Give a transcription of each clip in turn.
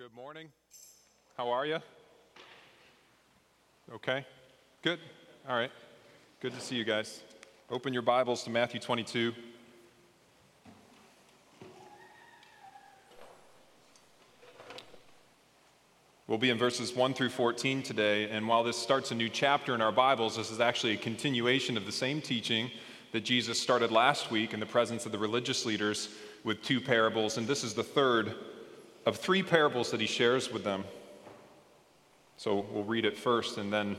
Good morning. How are you? Okay. Good. All right. Good to see you guys. Open your Bibles to Matthew 22. We'll be in verses 1 through 14 today, and while this starts a new chapter in our Bibles, this is actually a continuation of the same teaching that Jesus started last week in the presence of the religious leaders with two parables, and this is the third of three parables that he shares with them. So we'll read it first and then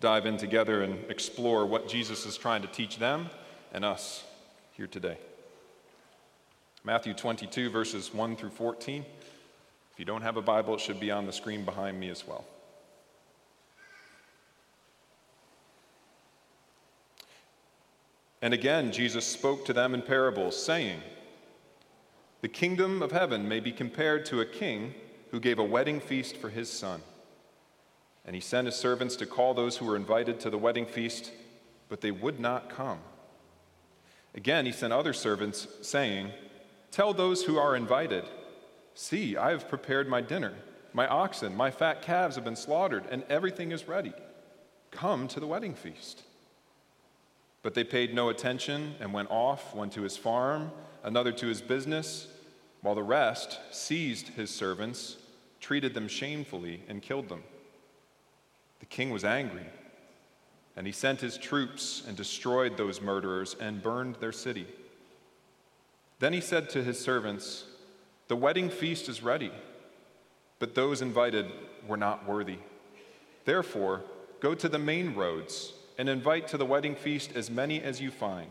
dive in together and explore what Jesus is trying to teach them and us here today. Matthew 22, verses 1 through 14. If you don't have a Bible, it should be on the screen behind me as well. And again, Jesus spoke to them in parables, saying, the kingdom of heaven may be compared to a king who gave a wedding feast for his son. And he sent his servants to call those who were invited to the wedding feast, but they would not come. Again, he sent other servants, saying, Tell those who are invited, See, I have prepared my dinner. My oxen, my fat calves have been slaughtered, and everything is ready. Come to the wedding feast. But they paid no attention and went off, one to his farm, another to his business while the rest seized his servants, treated them shamefully, and killed them. The king was angry, and he sent his troops and destroyed those murderers and burned their city. Then he said to his servants, The wedding feast is ready, but those invited were not worthy. Therefore, go to the main roads and invite to the wedding feast as many as you find.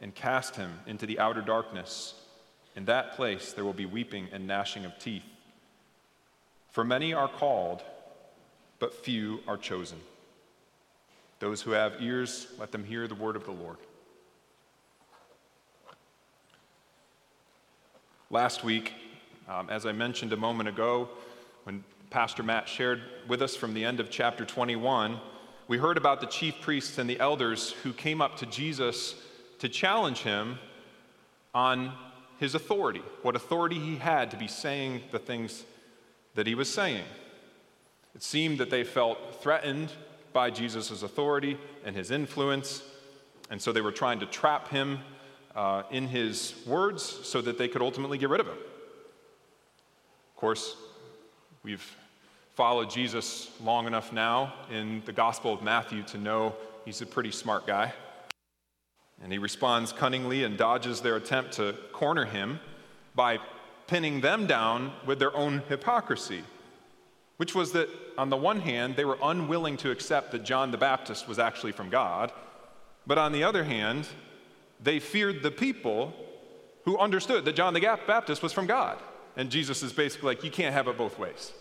and cast him into the outer darkness. In that place there will be weeping and gnashing of teeth. For many are called, but few are chosen. Those who have ears, let them hear the word of the Lord. Last week, um, as I mentioned a moment ago, when Pastor Matt shared with us from the end of chapter 21, we heard about the chief priests and the elders who came up to Jesus to challenge him on his authority, what authority he had to be saying the things that he was saying. It seemed that they felt threatened by Jesus' authority and his influence, and so they were trying to trap him uh, in his words so that they could ultimately get rid of him. Of course, we've followed Jesus long enough now in the Gospel of Matthew to know he's a pretty smart guy. And he responds cunningly and dodges their attempt to corner him by pinning them down with their own hypocrisy, which was that, on the one hand, they were unwilling to accept that John the Baptist was actually from God, but on the other hand, they feared the people who understood that John the Baptist was from God. And Jesus is basically like, you can't have it both ways.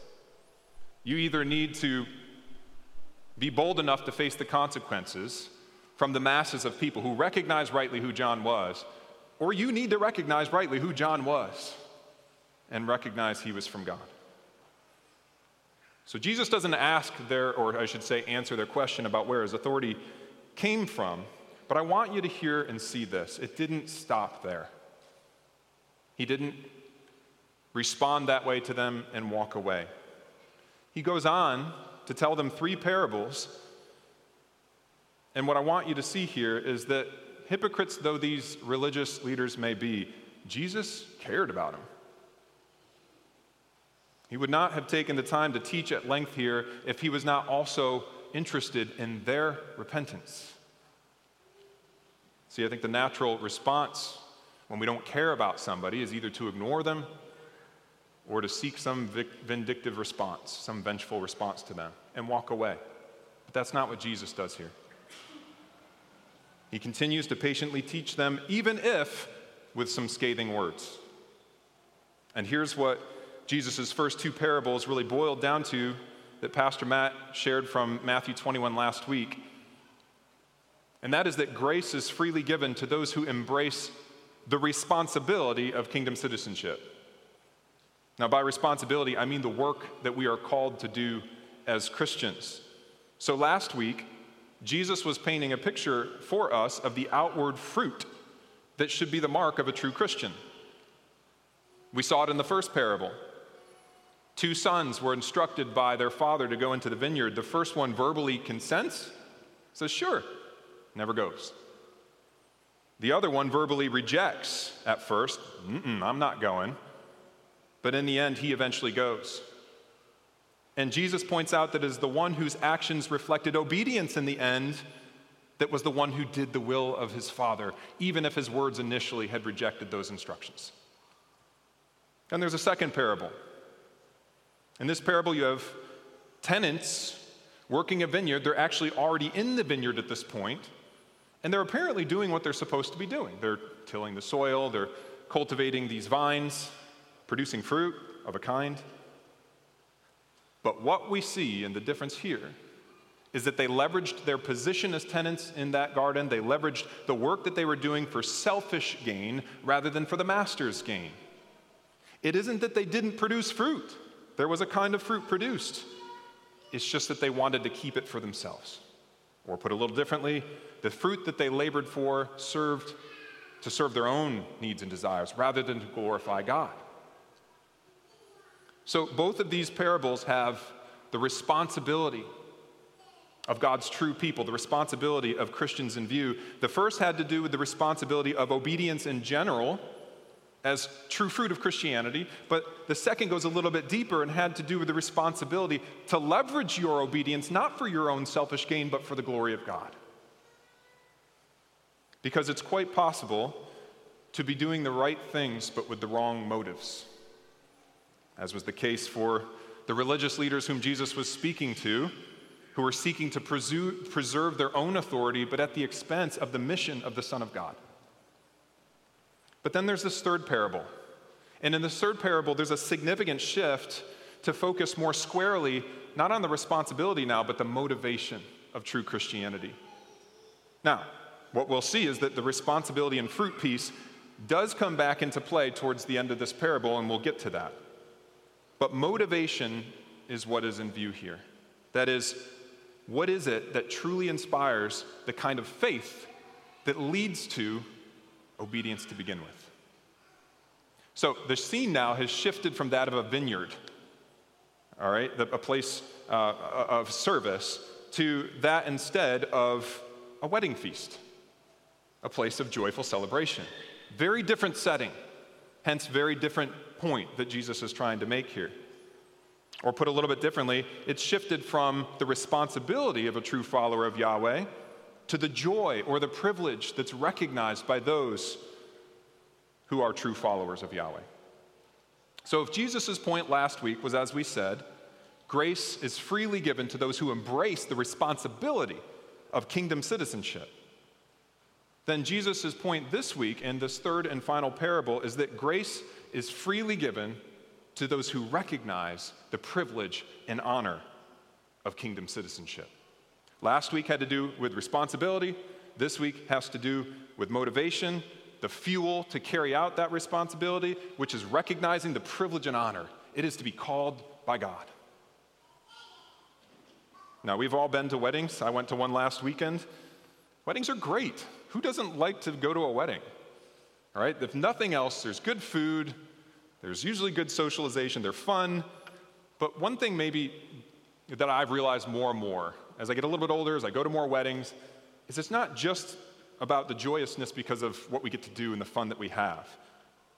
You either need to be bold enough to face the consequences from the masses of people who recognize rightly who John was, or you need to recognize rightly who John was and recognize he was from God. So Jesus doesn't ask their, or I should say, answer their question about where his authority came from, but I want you to hear and see this. It didn't stop there. He didn't respond that way to them and walk away. He goes on to tell them three parables and what I want you to see here is that hypocrites though these religious leaders may be, Jesus cared about them. He would not have taken the time to teach at length here if he was not also interested in their repentance. See, I think the natural response when we don't care about somebody is either to ignore them or to seek some vindictive response, some vengeful response to them, and walk away. But that's not what Jesus does here. He continues to patiently teach them, even if with some scathing words. And here's what Jesus' first two parables really boiled down to that Pastor Matt shared from Matthew 21 last week. And that is that grace is freely given to those who embrace the responsibility of kingdom citizenship. Now, by responsibility, I mean the work that we are called to do as Christians. So, last week, Jesus was painting a picture for us of the outward fruit that should be the mark of a true Christian. We saw it in the first parable. Two sons were instructed by their father to go into the vineyard. The first one verbally consents, says, Sure, never goes. The other one verbally rejects at first, I'm not going. But in the end, he eventually goes. And Jesus points out that it is the one whose actions reflected obedience in the end that was the one who did the will of his Father, even if his words initially had rejected those instructions. And there's a second parable. In this parable, you have tenants working a vineyard. They're actually already in the vineyard at this point, and they're apparently doing what they're supposed to be doing. They're tilling the soil, they're cultivating these vines, producing fruit of a kind. But what we see in the difference here is that they leveraged their position as tenants in that garden. They leveraged the work that they were doing for selfish gain rather than for the master's gain. It isn't that they didn't produce fruit, there was a kind of fruit produced. It's just that they wanted to keep it for themselves. Or put a little differently, the fruit that they labored for served to serve their own needs and desires rather than to glorify God. So, both of these parables have the responsibility of God's true people, the responsibility of Christians in view. The first had to do with the responsibility of obedience in general as true fruit of Christianity, but the second goes a little bit deeper and had to do with the responsibility to leverage your obedience not for your own selfish gain, but for the glory of God. Because it's quite possible to be doing the right things, but with the wrong motives as was the case for the religious leaders whom Jesus was speaking to, who were seeking to preserve their own authority, but at the expense of the mission of the Son of God. But then there's this third parable. And in this third parable, there's a significant shift to focus more squarely, not on the responsibility now, but the motivation of true Christianity. Now, what we'll see is that the responsibility and fruit piece does come back into play towards the end of this parable, and we'll get to that. But motivation is what is in view here. That is, what is it that truly inspires the kind of faith that leads to obedience to begin with? So the scene now has shifted from that of a vineyard, all right, a place uh, of service, to that instead of a wedding feast, a place of joyful celebration. Very different setting, hence, very different point that Jesus is trying to make here. Or put a little bit differently, it's shifted from the responsibility of a true follower of Yahweh to the joy or the privilege that's recognized by those who are true followers of Yahweh. So, if Jesus' point last week was, as we said, grace is freely given to those who embrace the responsibility of kingdom citizenship, then Jesus' point this week in this third and final parable is that grace is freely given to those who recognize the privilege and honor of kingdom citizenship. Last week had to do with responsibility. This week has to do with motivation, the fuel to carry out that responsibility, which is recognizing the privilege and honor it is to be called by God. Now, we've all been to weddings. I went to one last weekend. Weddings are great. Who doesn't like to go to a wedding? All right, if nothing else, there's good food, there's usually good socialization, they're fun. But one thing maybe that I've realized more and more as I get a little bit older, as I go to more weddings, is it's not just about the joyousness because of what we get to do and the fun that we have.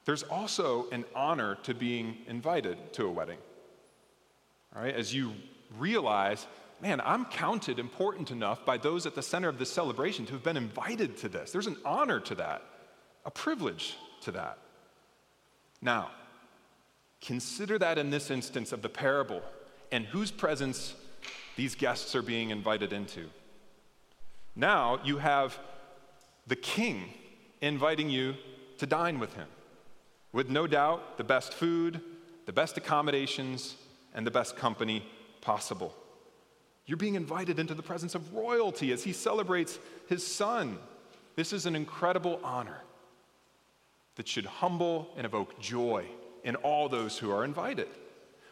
There's also an honor to being invited to a wedding. All right, as you realize, man, I'm counted important enough by those at the center of this celebration to have been invited to this. There's an honor to that a privilege to that. Now, consider that in this instance of the parable and whose presence these guests are being invited into. Now you have the king inviting you to dine with him, with no doubt the best food, the best accommodations, and the best company possible. You're being invited into the presence of royalty as he celebrates his son. This is an incredible honor that should humble and evoke joy in all those who are invited.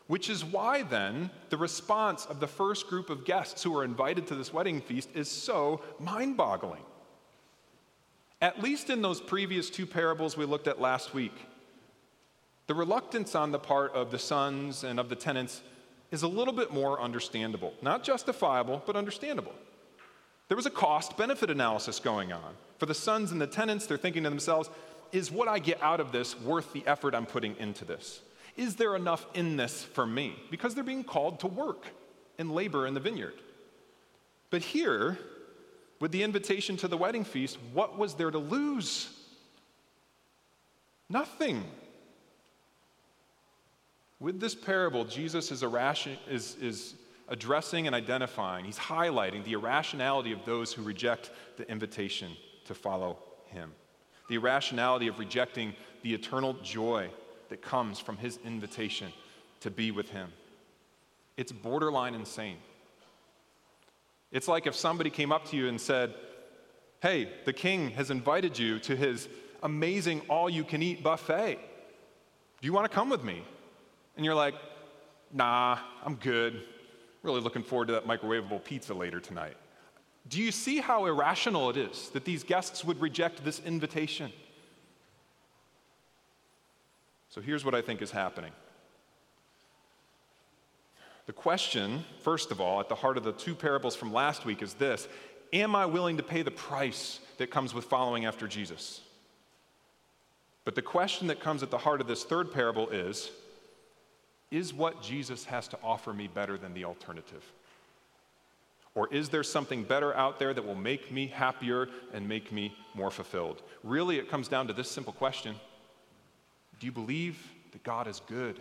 Which is why, then, the response of the first group of guests who are invited to this wedding feast is so mind boggling. At least in those previous two parables we looked at last week, the reluctance on the part of the sons and of the tenants is a little bit more understandable. Not justifiable, but understandable. There was a cost benefit analysis going on. For the sons and the tenants, they're thinking to themselves, is what I get out of this worth the effort I'm putting into this? Is there enough in this for me? Because they're being called to work and labor in the vineyard. But here, with the invitation to the wedding feast, what was there to lose? Nothing. With this parable, Jesus is, irration, is, is addressing and identifying, he's highlighting the irrationality of those who reject the invitation to follow him, the irrationality of rejecting the eternal joy that comes from his invitation to be with him. It's borderline insane. It's like if somebody came up to you and said, Hey, the king has invited you to his amazing all you can eat buffet. Do you want to come with me? And you're like, Nah, I'm good. Really looking forward to that microwavable pizza later tonight. Do you see how irrational it is that these guests would reject this invitation? So here's what I think is happening. The question, first of all, at the heart of the two parables from last week is this Am I willing to pay the price that comes with following after Jesus? But the question that comes at the heart of this third parable is Is what Jesus has to offer me better than the alternative? Or is there something better out there that will make me happier and make me more fulfilled? Really, it comes down to this simple question Do you believe that God is good?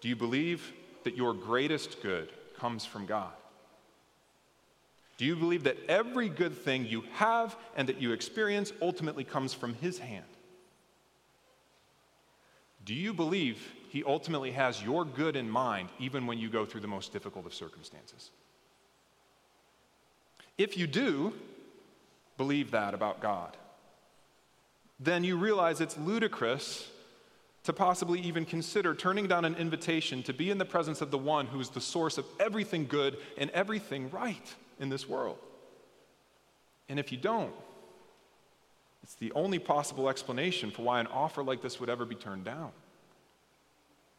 Do you believe that your greatest good comes from God? Do you believe that every good thing you have and that you experience ultimately comes from His hand? Do you believe He ultimately has your good in mind even when you go through the most difficult of circumstances? If you do believe that about God, then you realize it's ludicrous to possibly even consider turning down an invitation to be in the presence of the one who is the source of everything good and everything right in this world. And if you don't, it's the only possible explanation for why an offer like this would ever be turned down.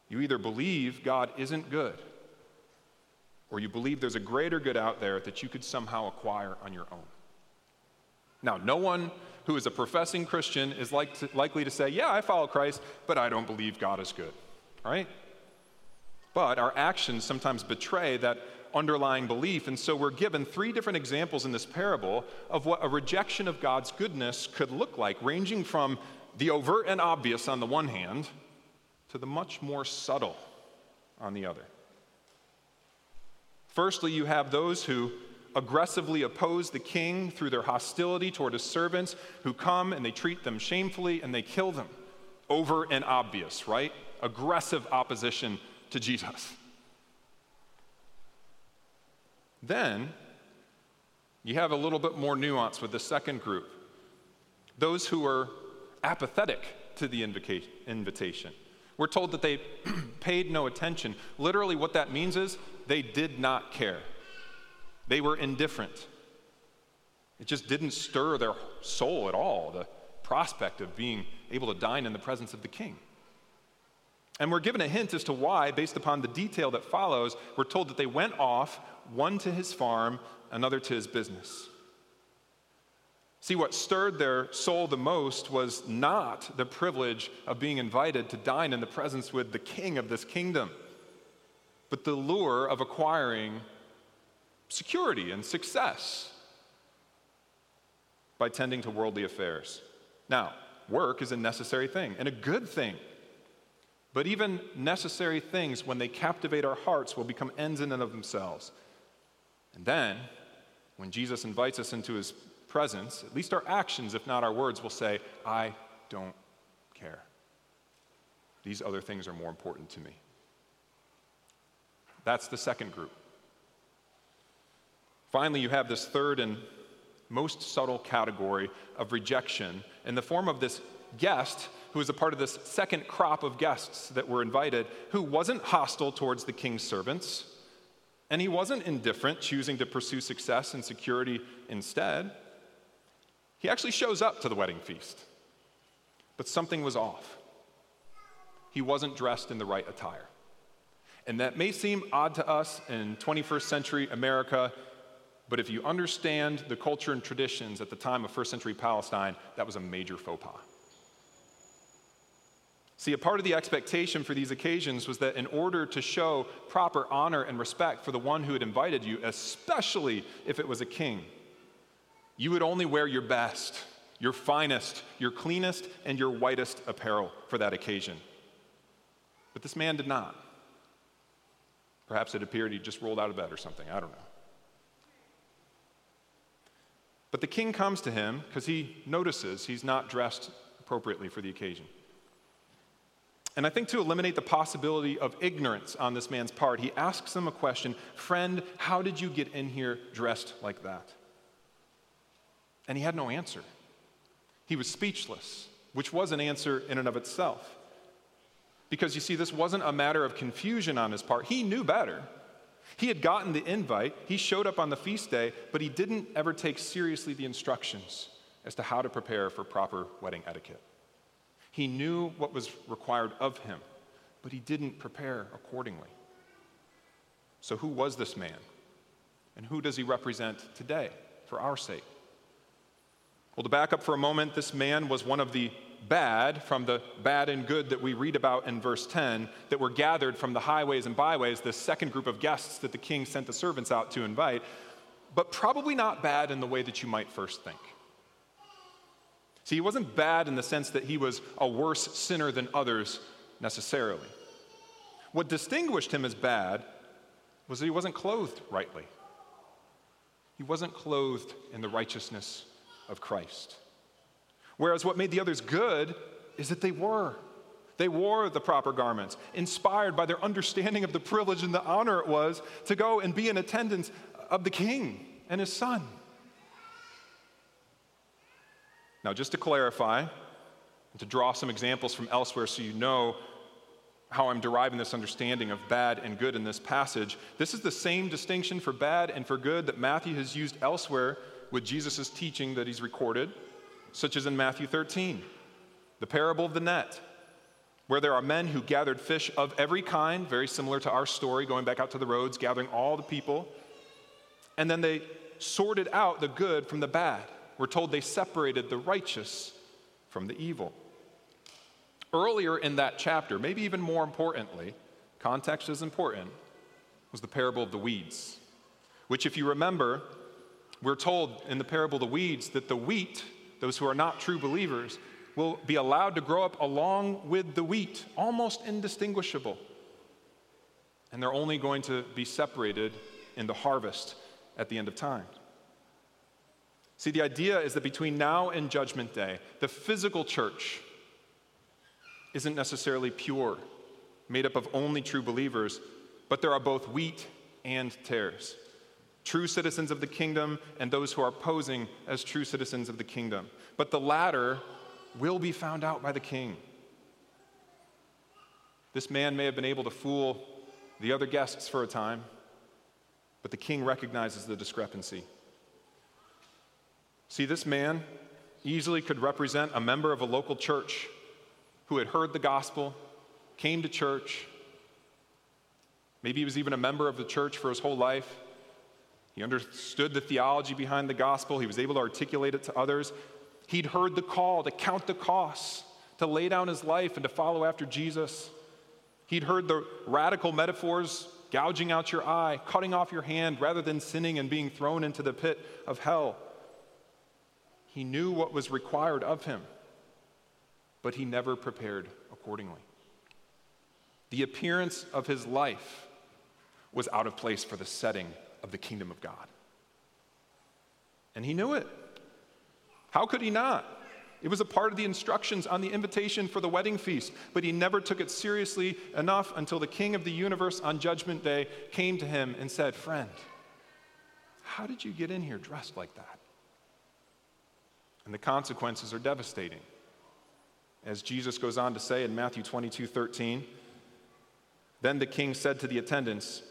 You either believe God isn't good, or you believe there's a greater good out there that you could somehow acquire on your own. Now, no one who is a professing Christian is like to, likely to say, Yeah, I follow Christ, but I don't believe God is good. Right? But our actions sometimes betray that underlying belief. And so we're given three different examples in this parable of what a rejection of God's goodness could look like, ranging from the overt and obvious on the one hand to the much more subtle on the other. Firstly, you have those who aggressively oppose the king through their hostility toward his servants who come and they treat them shamefully and they kill them. Over and obvious, right? Aggressive opposition to Jesus. Then you have a little bit more nuance with the second group those who are apathetic to the invitation. We're told that they paid no attention. Literally, what that means is they did not care. They were indifferent. It just didn't stir their soul at all, the prospect of being able to dine in the presence of the king. And we're given a hint as to why, based upon the detail that follows. We're told that they went off, one to his farm, another to his business. See, what stirred their soul the most was not the privilege of being invited to dine in the presence with the king of this kingdom, but the lure of acquiring security and success by tending to worldly affairs. Now, work is a necessary thing and a good thing. But even necessary things, when they captivate our hearts, will become ends in and of themselves. And then, when Jesus invites us into his presence, at least our actions, if not our words, will say, I don't care. These other things are more important to me. That's the second group. Finally, you have this third and most subtle category of rejection in the form of this guest who was a part of this second crop of guests that were invited, who wasn't hostile towards the king's servants, and he wasn't indifferent, choosing to pursue success and security instead. He actually shows up to the wedding feast, but something was off. He wasn't dressed in the right attire. And that may seem odd to us in 21st century America, but if you understand the culture and traditions at the time of first century Palestine, that was a major faux pas. See, a part of the expectation for these occasions was that in order to show proper honor and respect for the one who had invited you, especially if it was a king, you would only wear your best, your finest, your cleanest, and your whitest apparel for that occasion. But this man did not. Perhaps it appeared he just rolled out of bed or something. I don't know. But the king comes to him because he notices he's not dressed appropriately for the occasion. And I think to eliminate the possibility of ignorance on this man's part, he asks him a question Friend, how did you get in here dressed like that? And he had no answer. He was speechless, which was an answer in and of itself. Because you see, this wasn't a matter of confusion on his part. He knew better. He had gotten the invite, he showed up on the feast day, but he didn't ever take seriously the instructions as to how to prepare for proper wedding etiquette. He knew what was required of him, but he didn't prepare accordingly. So, who was this man? And who does he represent today for our sake? Well, to back up for a moment, this man was one of the bad from the bad and good that we read about in verse 10 that were gathered from the highways and byways, the second group of guests that the king sent the servants out to invite, but probably not bad in the way that you might first think. See, he wasn't bad in the sense that he was a worse sinner than others necessarily. What distinguished him as bad was that he wasn't clothed rightly. He wasn't clothed in the righteousness of Christ. Whereas what made the others good is that they were. They wore the proper garments, inspired by their understanding of the privilege and the honor it was to go and be in attendance of the king and his son. Now, just to clarify, and to draw some examples from elsewhere so you know how I'm deriving this understanding of bad and good in this passage, this is the same distinction for bad and for good that Matthew has used elsewhere with Jesus' teaching that he's recorded, such as in Matthew 13, the parable of the net, where there are men who gathered fish of every kind, very similar to our story, going back out to the roads, gathering all the people, and then they sorted out the good from the bad we're told they separated the righteous from the evil. Earlier in that chapter, maybe even more importantly, context is important, was the parable of the weeds, which, if you remember, we're told in the parable of the weeds that the wheat, those who are not true believers, will be allowed to grow up along with the wheat, almost indistinguishable. And they're only going to be separated in the harvest at the end of time. See, the idea is that between now and Judgment Day, the physical church isn't necessarily pure, made up of only true believers, but there are both wheat and tares. True citizens of the kingdom and those who are posing as true citizens of the kingdom. But the latter will be found out by the king. This man may have been able to fool the other guests for a time, but the king recognizes the discrepancy. See, this man easily could represent a member of a local church who had heard the gospel, came to church. Maybe he was even a member of the church for his whole life. He understood the theology behind the gospel, he was able to articulate it to others. He'd heard the call to count the costs, to lay down his life, and to follow after Jesus. He'd heard the radical metaphors gouging out your eye, cutting off your hand rather than sinning and being thrown into the pit of hell. He knew what was required of him, but he never prepared accordingly. The appearance of his life was out of place for the setting of the kingdom of God. And he knew it. How could he not? It was a part of the instructions on the invitation for the wedding feast, but he never took it seriously enough until the king of the universe on Judgment Day came to him and said, Friend, how did you get in here dressed like that? And the consequences are devastating. As Jesus goes on to say in Matthew 22 13, then the king said to the attendants,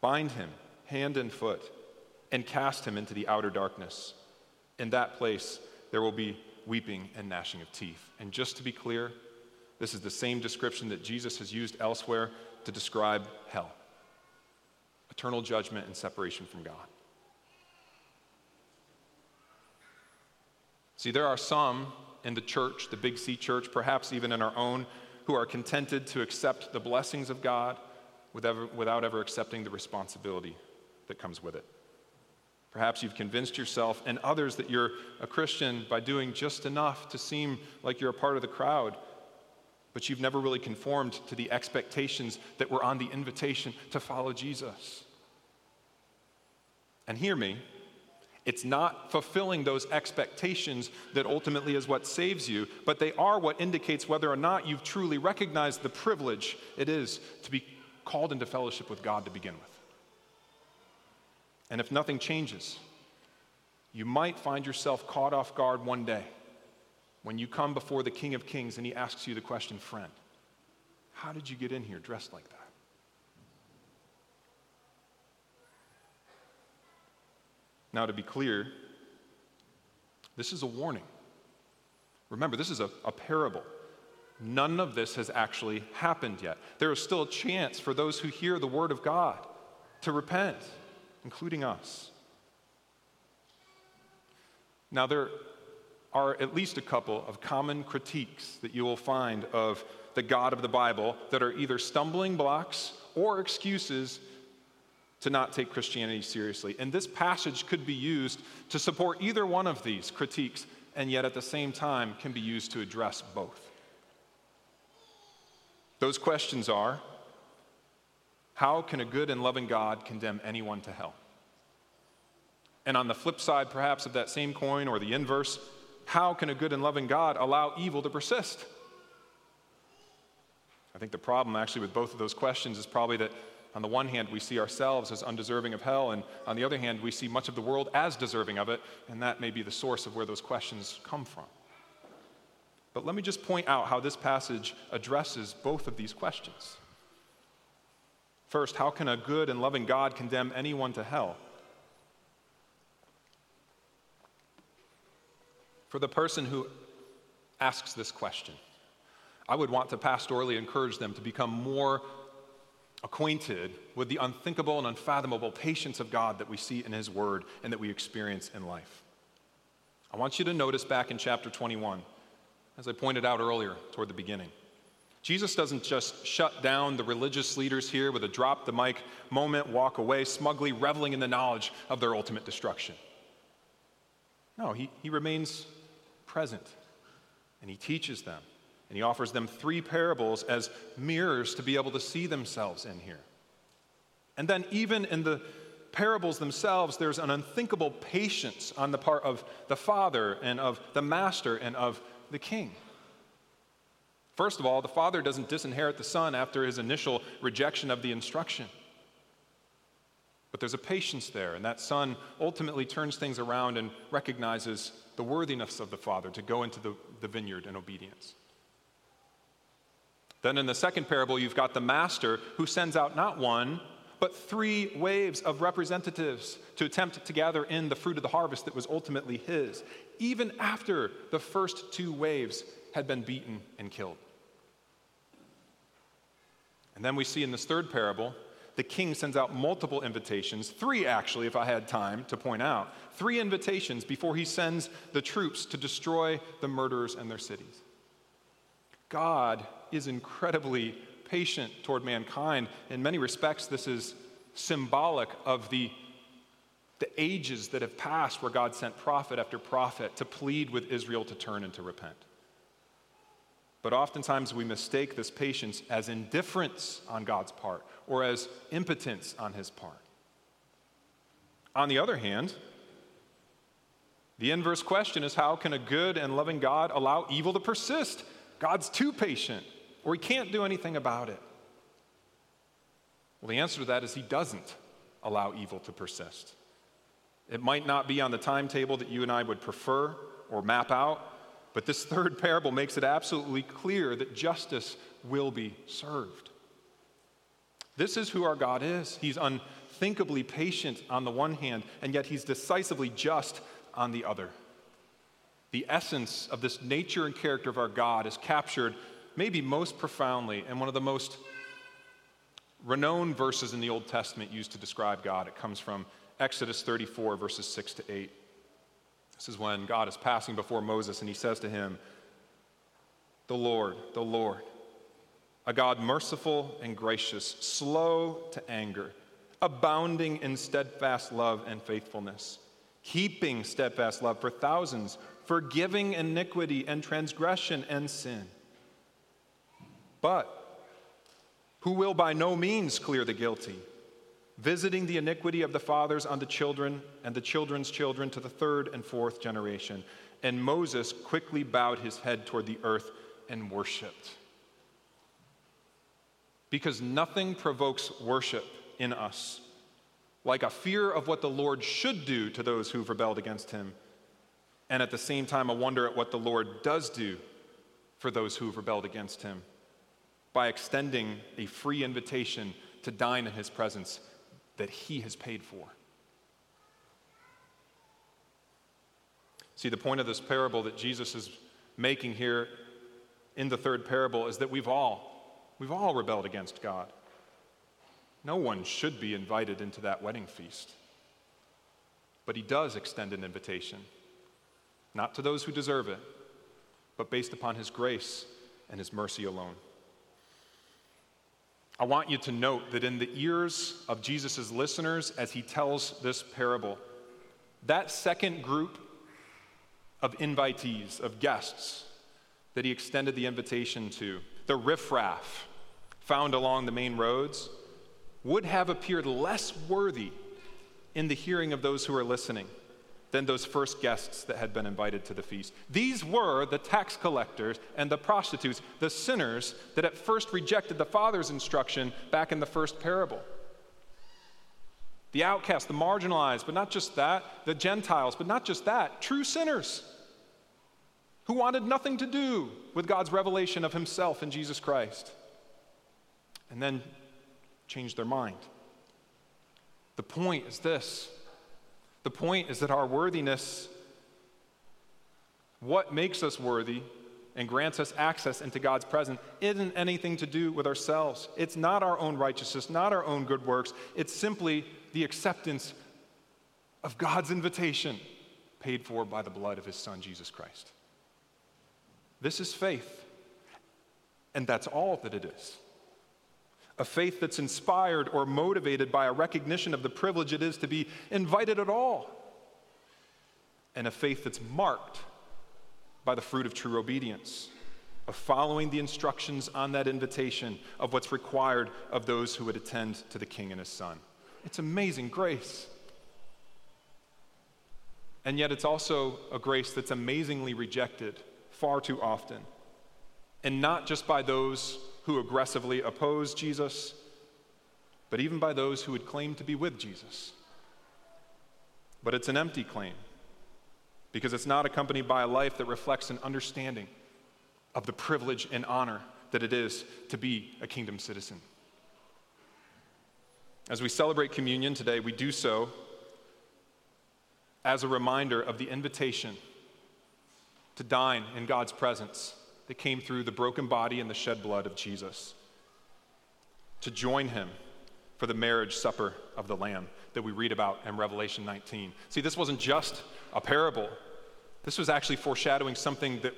Bind him hand and foot and cast him into the outer darkness. In that place, there will be weeping and gnashing of teeth. And just to be clear, this is the same description that Jesus has used elsewhere to describe hell eternal judgment and separation from God. See, there are some in the church, the Big C church, perhaps even in our own, who are contented to accept the blessings of God without ever accepting the responsibility that comes with it. Perhaps you've convinced yourself and others that you're a Christian by doing just enough to seem like you're a part of the crowd, but you've never really conformed to the expectations that were on the invitation to follow Jesus. And hear me, it's not fulfilling those expectations that ultimately is what saves you, but they are what indicates whether or not you've truly recognized the privilege it is to be called into fellowship with God to begin with. And if nothing changes, you might find yourself caught off guard one day when you come before the King of Kings and he asks you the question, friend, how did you get in here dressed like that? Now, to be clear, this is a warning. Remember, this is a, a parable. None of this has actually happened yet. There is still a chance for those who hear the word of God to repent including us. Now, there are at least a couple of common critiques that you will find of the God of the Bible that are either stumbling blocks or excuses to not take Christianity seriously. And this passage could be used to support either one of these critiques, and yet at the same time can be used to address both. Those questions are how can a good and loving God condemn anyone to hell? And on the flip side, perhaps, of that same coin or the inverse, how can a good and loving God allow evil to persist? I think the problem actually with both of those questions is probably that on the one hand, we see ourselves as undeserving of hell, and on the other hand, we see much of the world as deserving of it, and that may be the source of where those questions come from. But let me just point out how this passage addresses both of these questions. First, how can a good and loving God condemn anyone to hell? For the person who asks this question, I would want to pastorally encourage them to become more acquainted with the unthinkable and unfathomable patience of God that we see in His Word and that we experience in life. I want you to notice back in chapter 21, as I pointed out earlier toward the beginning. Jesus doesn't just shut down the religious leaders here with a drop the mic moment, walk away, smugly reveling in the knowledge of their ultimate destruction. No, he, he remains present and he teaches them. And he offers them three parables as mirrors to be able to see themselves in here. And then, even in the parables themselves, there's an unthinkable patience on the part of the Father and of the Master and of the King. First of all, the father doesn't disinherit the son after his initial rejection of the instruction. But there's a patience there, and that son ultimately turns things around and recognizes the worthiness of the father to go into the, the vineyard in obedience. Then in the second parable, you've got the master who sends out not one, but three waves of representatives to attempt to gather in the fruit of the harvest that was ultimately his, even after the first two waves had been beaten and killed. And then we see in this third parable, the king sends out multiple invitations, three actually, if I had time to point out, three invitations before he sends the troops to destroy the murderers and their cities. God is incredibly patient toward mankind. In many respects, this is symbolic of the, the ages that have passed where God sent prophet after prophet to plead with Israel to turn and to repent. But oftentimes we mistake this patience as indifference on God's part or as impotence on his part. On the other hand, The inverse question is how can a good and loving God allow evil to persist? God's too patient, or he can't do anything about it. Well, the answer to that is he doesn't allow evil to persist. It might not be on the timetable that you and I would prefer or map out, but this third parable makes it absolutely clear that justice will be served. This is who our God is. He's unthinkably patient on the one hand, and yet he's decisively just on the other. The essence of this nature and character of our God is captured maybe most profoundly and one of the most renowned verses in the Old Testament used to describe God. It comes from Exodus 34, verses 6 to 8. This is when God is passing before Moses and he says to him, The Lord, the Lord, a God merciful and gracious, slow to anger, abounding in steadfast love and faithfulness, keeping steadfast love for thousands, forgiving iniquity and transgression and sin. But who will by no means clear the guilty, visiting the iniquity of the fathers on the children and the children's children to the third and fourth generation. And Moses quickly bowed his head toward the earth and worshiped. Because nothing provokes worship in us like a fear of what the Lord should do to those who've rebelled against him, and at the same time, a wonder at what the Lord does do for those who've rebelled against him by extending a free invitation to dine in his presence that he has paid for. See, the point of this parable that Jesus is making here in the third parable is that we've all, we've all rebelled against God. No one should be invited into that wedding feast. But he does extend an invitation, not to those who deserve it, but based upon his grace and his mercy alone. I want you to note that in the ears of Jesus' listeners as he tells this parable, that second group of invitees, of guests that he extended the invitation to, the riffraff found along the main roads, would have appeared less worthy in the hearing of those who are listening than those first guests that had been invited to the feast. These were the tax collectors and the prostitutes, the sinners that at first rejected the Father's instruction back in the first parable. The outcast, the marginalized, but not just that, the Gentiles, but not just that, true sinners who wanted nothing to do with God's revelation of Himself in Jesus Christ. And then changed their mind. The point is this the point is that our worthiness, what makes us worthy and grants us access into God's presence, isn't anything to do with ourselves. It's not our own righteousness, not our own good works. It's simply the acceptance of God's invitation paid for by the blood of his son, Jesus Christ. This is faith, and that's all that it is a faith that's inspired or motivated by a recognition of the privilege it is to be invited at all, and a faith that's marked by the fruit of true obedience, of following the instructions on that invitation of what's required of those who would attend to the King and his Son. It's amazing grace. And yet, it's also a grace that's amazingly rejected far too often. And not just by those who aggressively oppose Jesus, but even by those who would claim to be with Jesus. But it's an empty claim because it's not accompanied by a life that reflects an understanding of the privilege and honor that it is to be a kingdom citizen. As we celebrate communion today, we do so as a reminder of the invitation to dine in God's presence that came through the broken body and the shed blood of Jesus, to join him for the marriage supper of the Lamb that we read about in Revelation 19. See, this wasn't just a parable, this was actually foreshadowing something that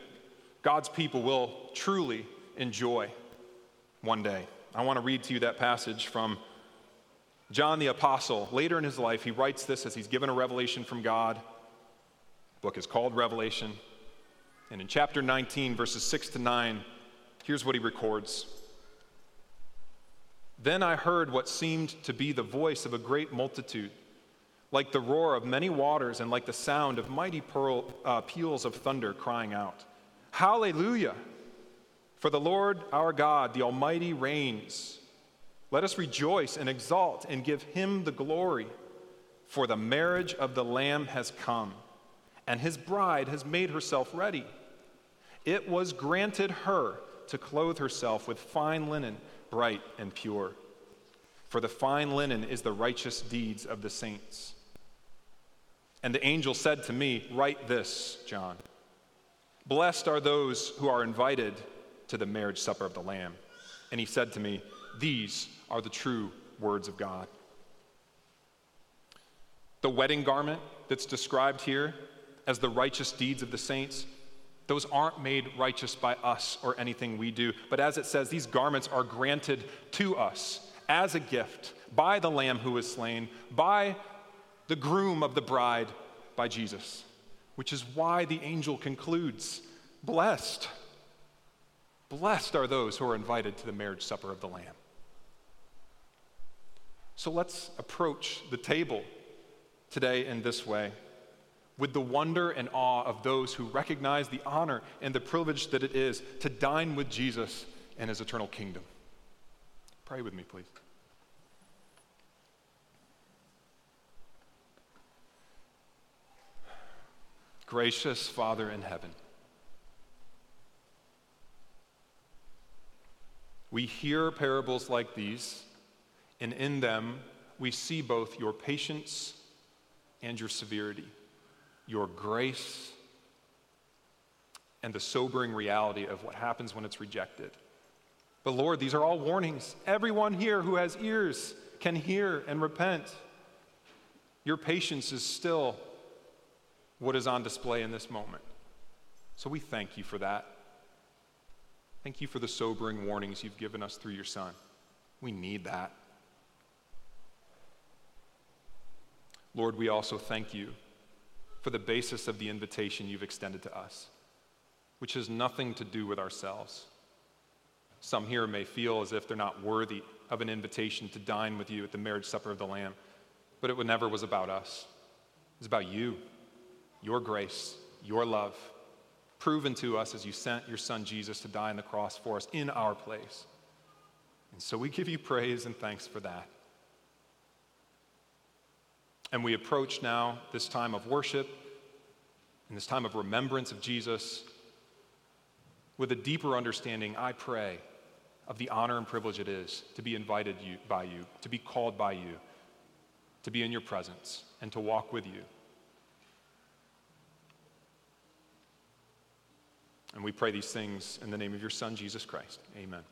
God's people will truly enjoy one day. I want to read to you that passage from John the Apostle. Later in his life, he writes this as he's given a revelation from God. The book is called Revelation. And in chapter 19, verses 6 to 9, here's what he records Then I heard what seemed to be the voice of a great multitude, like the roar of many waters and like the sound of mighty pearl, uh, peals of thunder crying out. Hallelujah! For the Lord our God, the Almighty, reigns. Let us rejoice and exult and give him the glory. For the marriage of the Lamb has come, and his bride has made herself ready. It was granted her to clothe herself with fine linen, bright and pure. For the fine linen is the righteous deeds of the saints. And the angel said to me, Write this, John. Blessed are those who are invited to the marriage supper of the Lamb. And he said to me, These are the true words of God. The wedding garment that's described here as the righteous deeds of the saints, those aren't made righteous by us or anything we do. But as it says, these garments are granted to us as a gift by the Lamb who was slain, by the groom of the bride by Jesus, which is why the angel concludes Blessed, blessed are those who are invited to the marriage supper of the Lamb. So let's approach the table today in this way with the wonder and awe of those who recognize the honor and the privilege that it is to dine with Jesus and his eternal kingdom. Pray with me, please. Gracious Father in heaven, we hear parables like these, and in them we see both your patience and your severity, your grace and the sobering reality of what happens when it's rejected. But Lord, these are all warnings. Everyone here who has ears can hear and repent. Your patience is still what is on display in this moment. So we thank you for that. Thank you for the sobering warnings you've given us through your Son. We need that. Lord, we also thank you for the basis of the invitation you've extended to us, which has nothing to do with ourselves. Some here may feel as if they're not worthy of an invitation to dine with you at the marriage supper of the Lamb, but it never was about us. It's about you your grace, your love, proven to us as you sent your son Jesus to die on the cross for us in our place. And so we give you praise and thanks for that. And we approach now this time of worship and this time of remembrance of Jesus with a deeper understanding, I pray, of the honor and privilege it is to be invited you, by you, to be called by you, to be in your presence, and to walk with you. And we pray these things in the name of your Son, Jesus Christ. Amen.